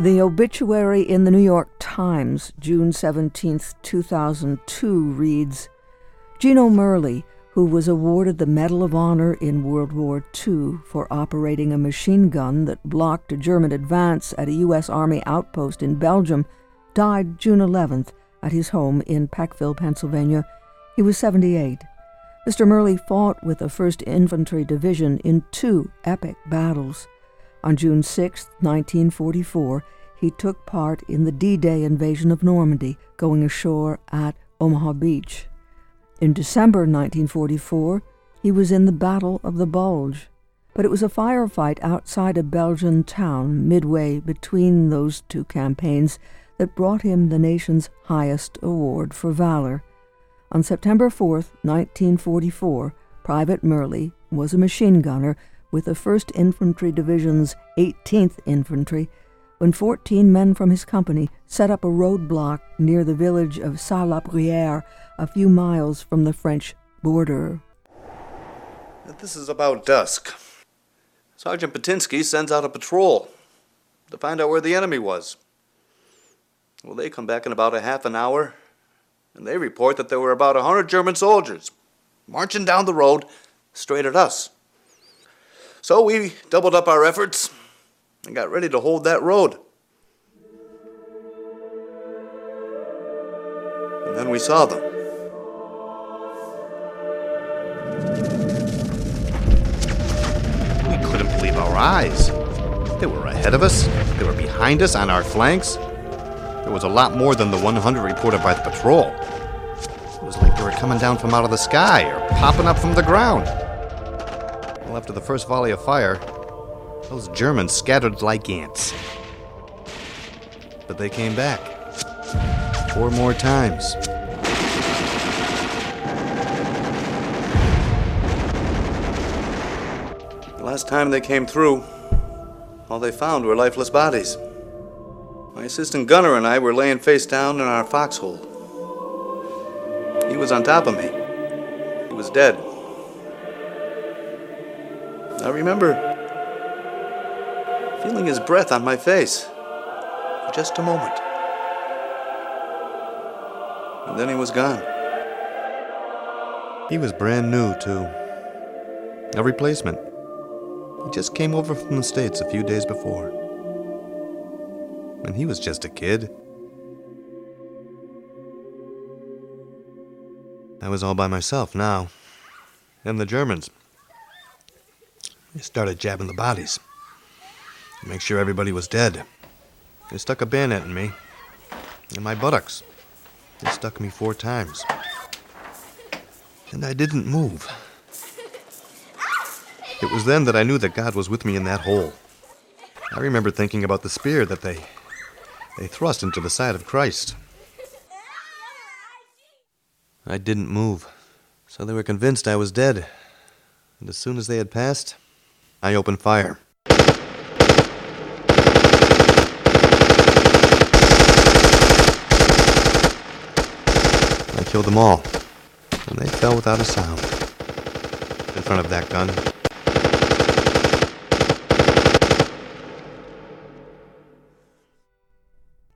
The obituary in the New York Times, June 17, 2002, reads Gino Merli, who was awarded the Medal of Honor in World War II for operating a machine gun that blocked a German advance at a U.S. Army outpost in Belgium, died June 11th at his home in Peckville, Pennsylvania. He was 78. Mr. Merli fought with the 1st Infantry Division in two epic battles. On June 6, 1944, he took part in the D Day invasion of Normandy, going ashore at Omaha Beach. In December 1944, he was in the Battle of the Bulge, but it was a firefight outside a Belgian town midway between those two campaigns that brought him the nation's highest award for valor. On September 4, 1944, Private Merli was a machine gunner with the 1st Infantry Division's 18th Infantry when 14 men from his company set up a roadblock near the village of Sars-la-Bruyère, a few miles from the French border. This is about dusk. Sergeant Patinsky sends out a patrol to find out where the enemy was. Well, they come back in about a half an hour, and they report that there were about a hundred German soldiers marching down the road straight at us. So we doubled up our efforts and got ready to hold that road. And then we saw them. We couldn't believe our eyes. They were ahead of us, they were behind us, on our flanks. There was a lot more than the 100 reported by the patrol. It was like they were coming down from out of the sky or popping up from the ground. After the first volley of fire, those Germans scattered like ants. But they came back. Four more times. The last time they came through, all they found were lifeless bodies. My assistant gunner and I were laying face down in our foxhole. He was on top of me. He was dead. I remember feeling his breath on my face for just a moment. And then he was gone. He was brand new, too. A replacement. He just came over from the States a few days before. And he was just a kid. I was all by myself now. And the Germans. They started jabbing the bodies. Make sure everybody was dead. They stuck a bayonet in me. In my buttocks. They stuck me four times. And I didn't move. It was then that I knew that God was with me in that hole. I remember thinking about the spear that they they thrust into the side of Christ. I didn't move, so they were convinced I was dead. And as soon as they had passed, I opened fire. I killed them all, and they fell without a sound. In front of that gun,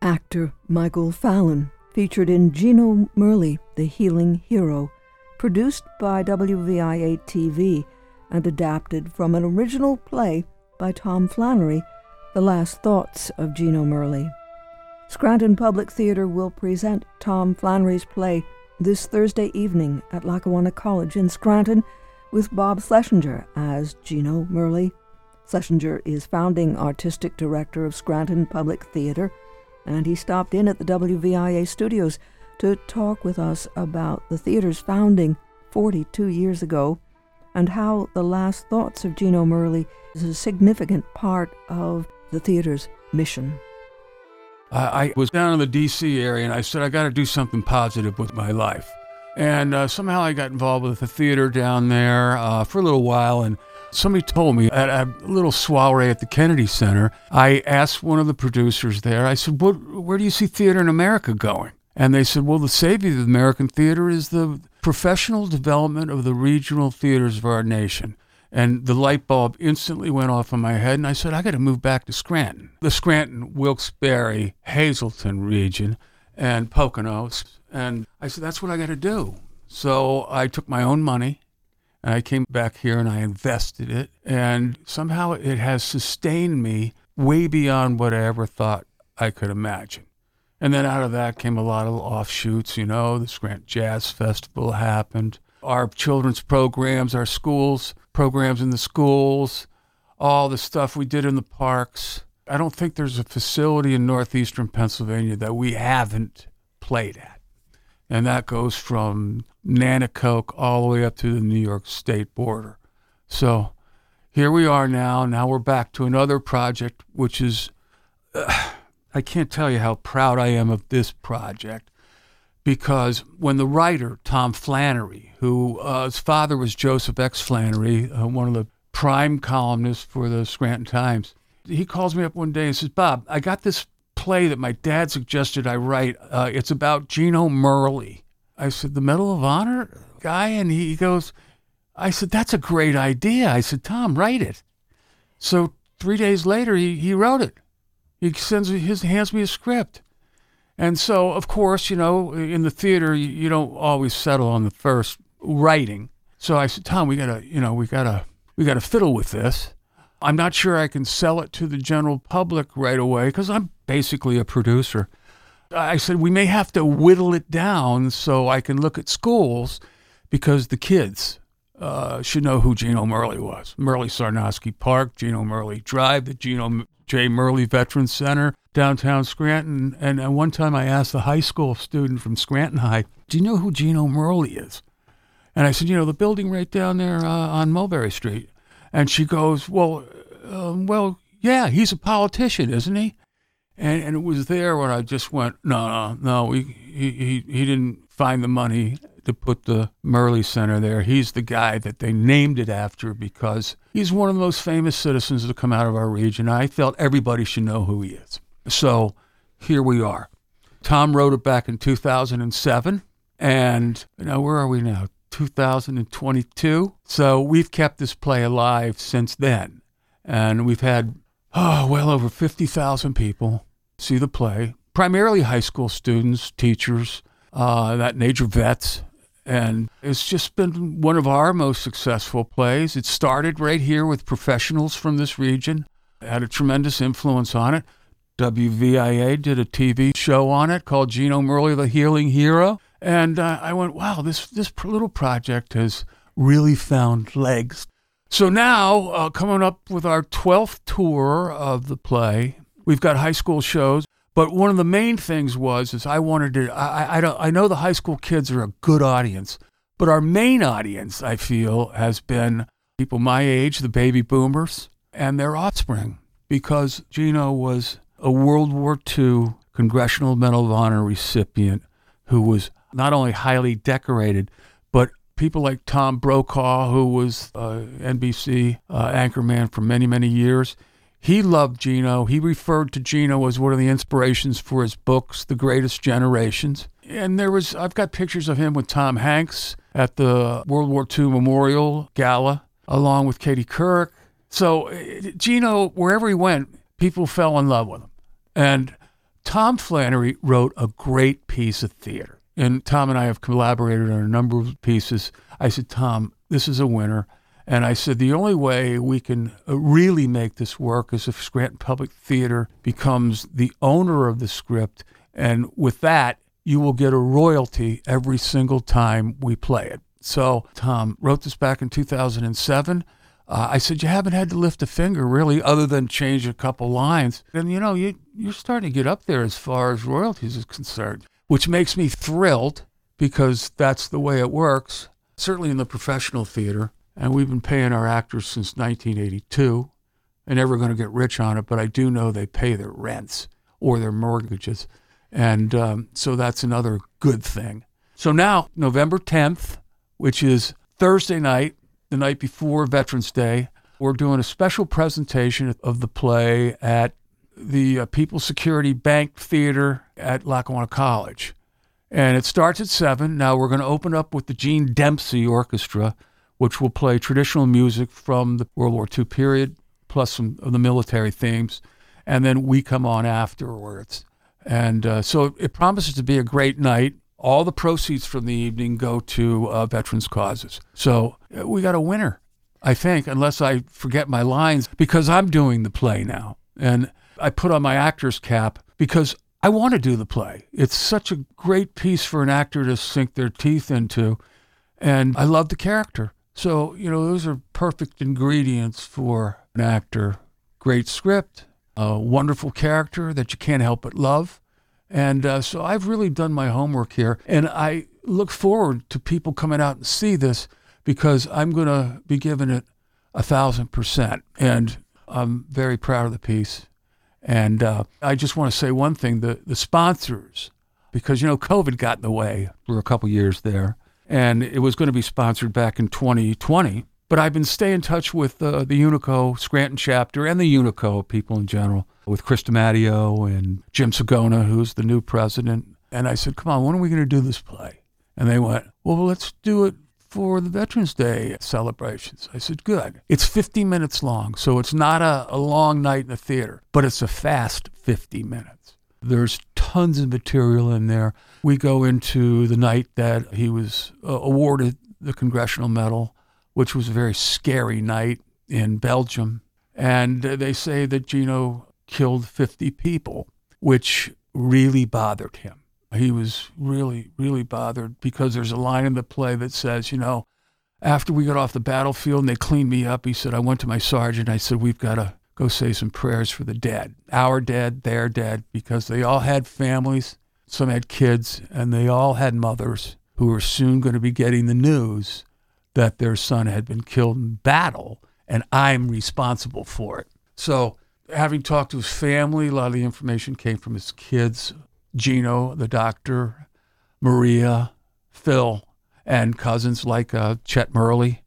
Actor Michael Fallon, featured in Gino Merli, The Healing Hero, produced by WVIA TV and adapted from an original play by Tom Flannery, The Last Thoughts of Gino Merli. Scranton Public Theater will present Tom Flannery's play this Thursday evening at Lackawanna College in Scranton with Bob Schlesinger as Gino Merli. Schlesinger is founding artistic director of Scranton Public Theater, and he stopped in at the WVIA studios to talk with us about the theater's founding 42 years ago and how the last thoughts of Gino Merli is a significant part of the theater's mission. I was down in the D.C. area and I said, I got to do something positive with my life. And uh, somehow I got involved with the theater down there uh, for a little while. And somebody told me at a little soiree at the Kennedy Center, I asked one of the producers there, I said, Where do you see theater in America going? And they said, Well, the savior of American theater is the professional development of the regional theaters of our nation. And the light bulb instantly went off in my head, and I said, I got to move back to Scranton, the Scranton, Wilkes-Barre, Hazleton region, and Poconos. And I said, that's what I got to do. So I took my own money and I came back here and I invested it. And somehow it has sustained me way beyond what I ever thought I could imagine. And then out of that came a lot of offshoots, you know, the Grant Jazz Festival happened, our children's programs, our schools, programs in the schools, all the stuff we did in the parks. I don't think there's a facility in northeastern Pennsylvania that we haven't played at. And that goes from Nanticoke all the way up to the New York State border. So here we are now. Now we're back to another project, which is, uh, I can't tell you how proud I am of this project because when the writer, Tom Flannery, who uh, his father was Joseph X. Flannery, uh, one of the prime columnists for the Scranton Times, he calls me up one day and says, Bob, I got this play that my dad suggested I write. Uh, it's about Gino Merli. I said, the Medal of Honor guy? And he goes, I said, that's a great idea. I said, Tom, write it. So three days later, he, he wrote it. He sends his hands me a script. And so, of course, you know, in the theater, you, you don't always settle on the first writing. So I said, Tom, we gotta, you know, we gotta, we gotta fiddle with this. I'm not sure I can sell it to the general public right away because I'm basically a producer. I said, we may have to whittle it down so I can look at schools because the kids uh, should know who Gino Merli was. Merli Sarnoski Park, Gino Merli Drive, the Gino J. Merli Veterans Center, downtown Scranton. And, and one time I asked a high school student from Scranton High, Do you know who Gino Merli is? And I said, You know, the building right down there uh, on Mulberry Street. And she goes, Well, um, well, yeah, he's a politician, isn't he? And, and it was there when I just went, no, no, no, he, he, he didn't find the money to put the Merli Center there. He's the guy that they named it after because he's one of the most famous citizens to come out of our region. I felt everybody should know who he is. So here we are. Tom wrote it back in 2007. And now, where are we now? 2022. So we've kept this play alive since then. And we've had, oh, well over 50,000 people see the play, primarily high school students, teachers, uh, that nature vets. And it's just been one of our most successful plays. It started right here with professionals from this region, had a tremendous influence on it. WVIA did a TV show on it called Gino Merli, the Healing Hero. And uh, I went, wow, this, this little project has really found legs. So now, uh, coming up with our 12th tour of the play, we've got high school shows. But one of the main things was is I wanted to. I I, don't, I know the high school kids are a good audience, but our main audience, I feel, has been people my age, the baby boomers, and their offspring, because Gino was a World War II Congressional Medal of Honor recipient who was not only highly decorated, but people like Tom Brokaw, who was uh, NBC uh, anchorman for many, many years. He loved Gino. He referred to Gino as one of the inspirations for his books, The Greatest Generations. And there was, I've got pictures of him with Tom Hanks at the World War II Memorial Gala, along with Katie Couric. So Gino, wherever he went, people fell in love with him. And Tom Flannery wrote a great piece of theater. And Tom and I have collaborated on a number of pieces. I said, Tom, this is a winner. And I said, the only way we can uh, really make this work is if Scranton Public Theater becomes the owner of the script. And with that, you will get a royalty every single time we play it. So Tom wrote this back in 2007. Uh, I said, you haven't had to lift a finger really, other than change a couple lines. And you know, you, you're starting to get up there as far as royalties is concerned, which makes me thrilled because that's the way it works, certainly in the professional theater. And we've been paying our actors since 1982. They're never going to get rich on it, but I do know they pay their rents or their mortgages. And um, so that's another good thing. So now, November 10th, which is Thursday night, the night before Veterans Day, we're doing a special presentation of the play at the uh, People's Security Bank Theater at Lackawanna College. And it starts at 7. Now we're going to open up with the Gene Dempsey Orchestra which will play traditional music from the World War II period, plus some of the military themes. And then we come on afterwards. And uh, so it promises to be a great night. All the proceeds from the evening go to uh, veterans' causes. So uh, we got a winner, I think, unless I forget my lines, because I'm doing the play now. And I put on my actor's cap because I want to do the play. It's such a great piece for an actor to sink their teeth into. And I love the character. So, you know, those are perfect ingredients for an actor. Great script, a wonderful character that you can't help but love. And uh, so I've really done my homework here. And I look forward to people coming out and see this because I'm going to be giving it a thousand percent. And I'm very proud of the piece. And uh, I just want to say one thing the, the sponsors, because, you know, COVID got in the way for a couple years there. And it was going to be sponsored back in 2020. But I've been staying in touch with uh, the Unico Scranton chapter and the Unico people in general, with Chris DiMatteo and Jim Sagona, who's the new president. And I said, come on, when are we going to do this play? And they went, well, let's do it for the Veterans Day celebrations. I said, good. It's 50 minutes long, so it's not a, a long night in the theater, but it's a fast 50 minutes. There's tons of material in there. We go into the night that he was uh, awarded the Congressional Medal, which was a very scary night in Belgium. And uh, they say that Gino killed 50 people, which really bothered him. He was really, really bothered because there's a line in the play that says, you know, after we got off the battlefield and they cleaned me up, he said, I went to my sergeant. I said, we've got to go say some prayers for the dead, our dead, their dead, because they all had families, some had kids, and they all had mothers who were soon going to be getting the news that their son had been killed in battle, and I'm responsible for it. So, having talked to his family, a lot of the information came from his kids, Gino, the doctor, Maria, Phil, and cousins like uh, Chet Merli.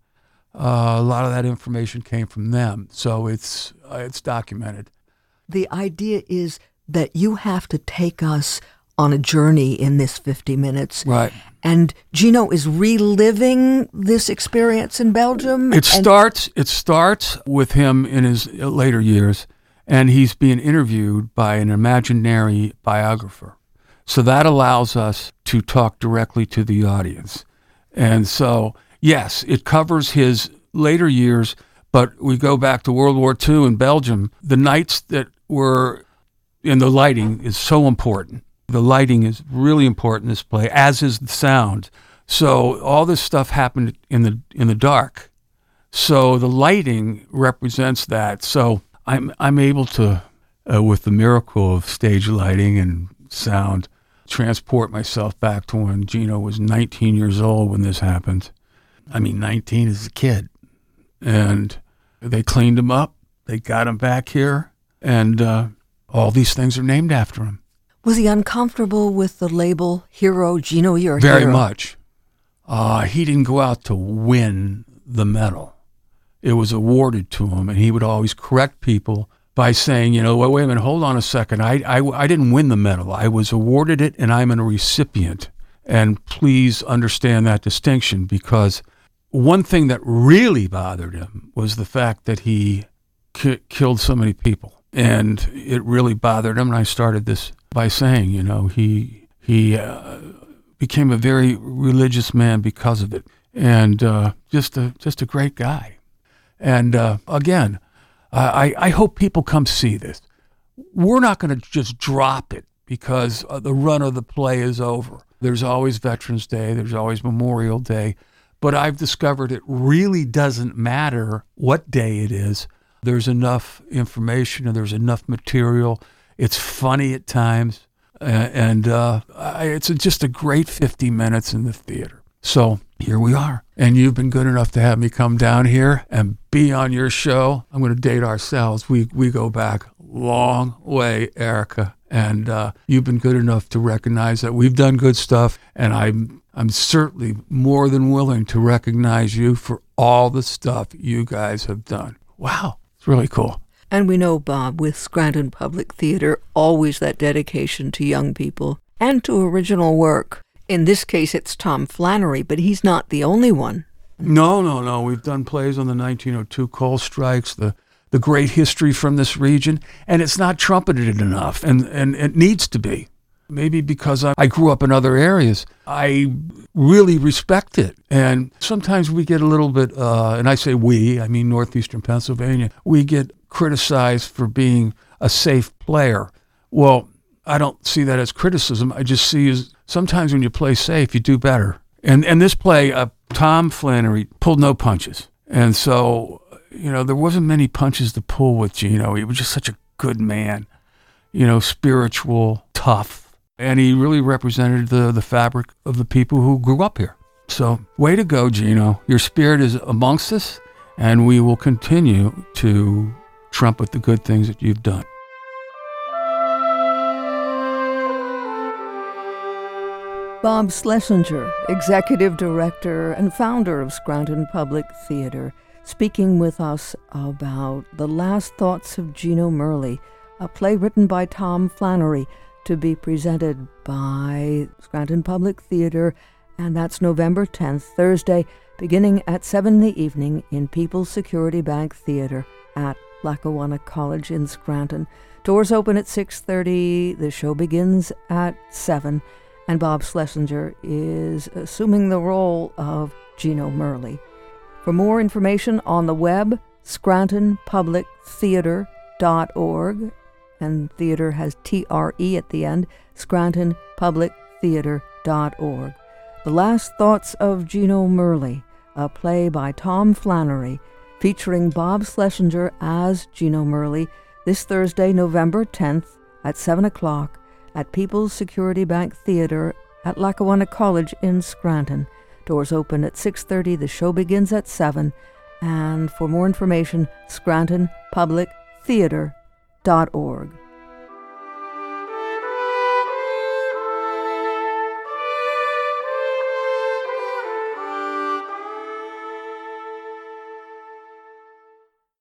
Uh, a lot of that information came from them, so it's uh, it's documented. The idea is that you have to take us on a journey in this 50 minutes. Right. And Gino is reliving this experience in Belgium. It starts it starts with him in his later years and he's being interviewed by an imaginary biographer. So that allows us to talk directly to the audience. And so, yes, it covers his later years, but we go back to World War II in Belgium. The nights that were in the lighting is so important. The lighting is really important in this play, as is the sound. So all this stuff happened in the in the dark. So the lighting represents that. So I'm I'm able to, uh, with the miracle of stage lighting and sound, transport myself back to when Gino was 19 years old when this happened. I mean, 19 as a kid, and they cleaned him up. They got him back here, and uh, all these things are named after him. Was he uncomfortable with the label hero? Gino, you're Very hero. much. Uh, he didn't go out to win the medal it was awarded to him, and he would always correct people by saying, you know, wait, wait a minute, hold on a second. I, I, I didn't win the medal. I was awarded it, and I'm a recipient. And please understand that distinction because one thing that really bothered him was the fact that he ki- killed so many people. And it really bothered him. And I started this by saying, you know, he, he uh, became a very religious man because of it. And uh, just, a, just a great guy. And uh, again, I, I hope people come see this. We're not going to just drop it because uh, the run of the play is over. There's always Veterans Day, there's always Memorial Day. But I've discovered it really doesn't matter what day it is. There's enough information and there's enough material. It's funny at times. And uh, it's just a great 50 minutes in the theater. So here we are. And you've been good enough to have me come down here and be on your show. I'm going to date ourselves. We, we go back long way, Erica. And uh, you've been good enough to recognize that we've done good stuff. And I'm, I'm certainly more than willing to recognize you for all the stuff you guys have done. Wow, it's really cool. And we know, Bob, with Scranton Public Theater, always that dedication to young people and to original work. In this case, it's Tom Flannery, but he's not the only one. No, no, no. We've done plays on the 1902 coal strikes, the the great history from this region, and it's not trumpeted enough, and, and it needs to be. Maybe because I, I grew up in other areas, I really respect it. And sometimes we get a little bit, uh, and I say we, I mean northeastern Pennsylvania, we get criticized for being a safe player. Well, I don't see that as criticism. I just see as sometimes when you play safe, you do better. And and this play, uh, Tom Flannery pulled no punches, and so you know there wasn't many punches to pull with Gino. He was just such a good man, you know, spiritual, tough, and he really represented the the fabric of the people who grew up here. So way to go, Gino! Your spirit is amongst us, and we will continue to trumpet the good things that you've done. Bob Schlesinger, Executive Director and founder of Scranton Public Theater, speaking with us about The Last Thoughts of Gino Merli, a play written by Tom Flannery to be presented by Scranton Public Theater, and that's November 10th, Thursday, beginning at 7 in the evening in People's Security Bank Theater at Lackawanna College in Scranton. Doors open at 6:30. The show begins at 7 and Bob Schlesinger is assuming the role of Gino Merli. For more information on the web, scrantonpublictheater.org, and theater has T-R-E at the end, scrantonpublictheater.org. The Last Thoughts of Gino Merli, a play by Tom Flannery, featuring Bob Schlesinger as Gino Merli, this Thursday, November 10th at 7 o'clock at People's Security Bank Theater at Lackawanna College in Scranton. Doors open at 6:30. The show begins at 7. And for more information, scrantonpublictheater.org org.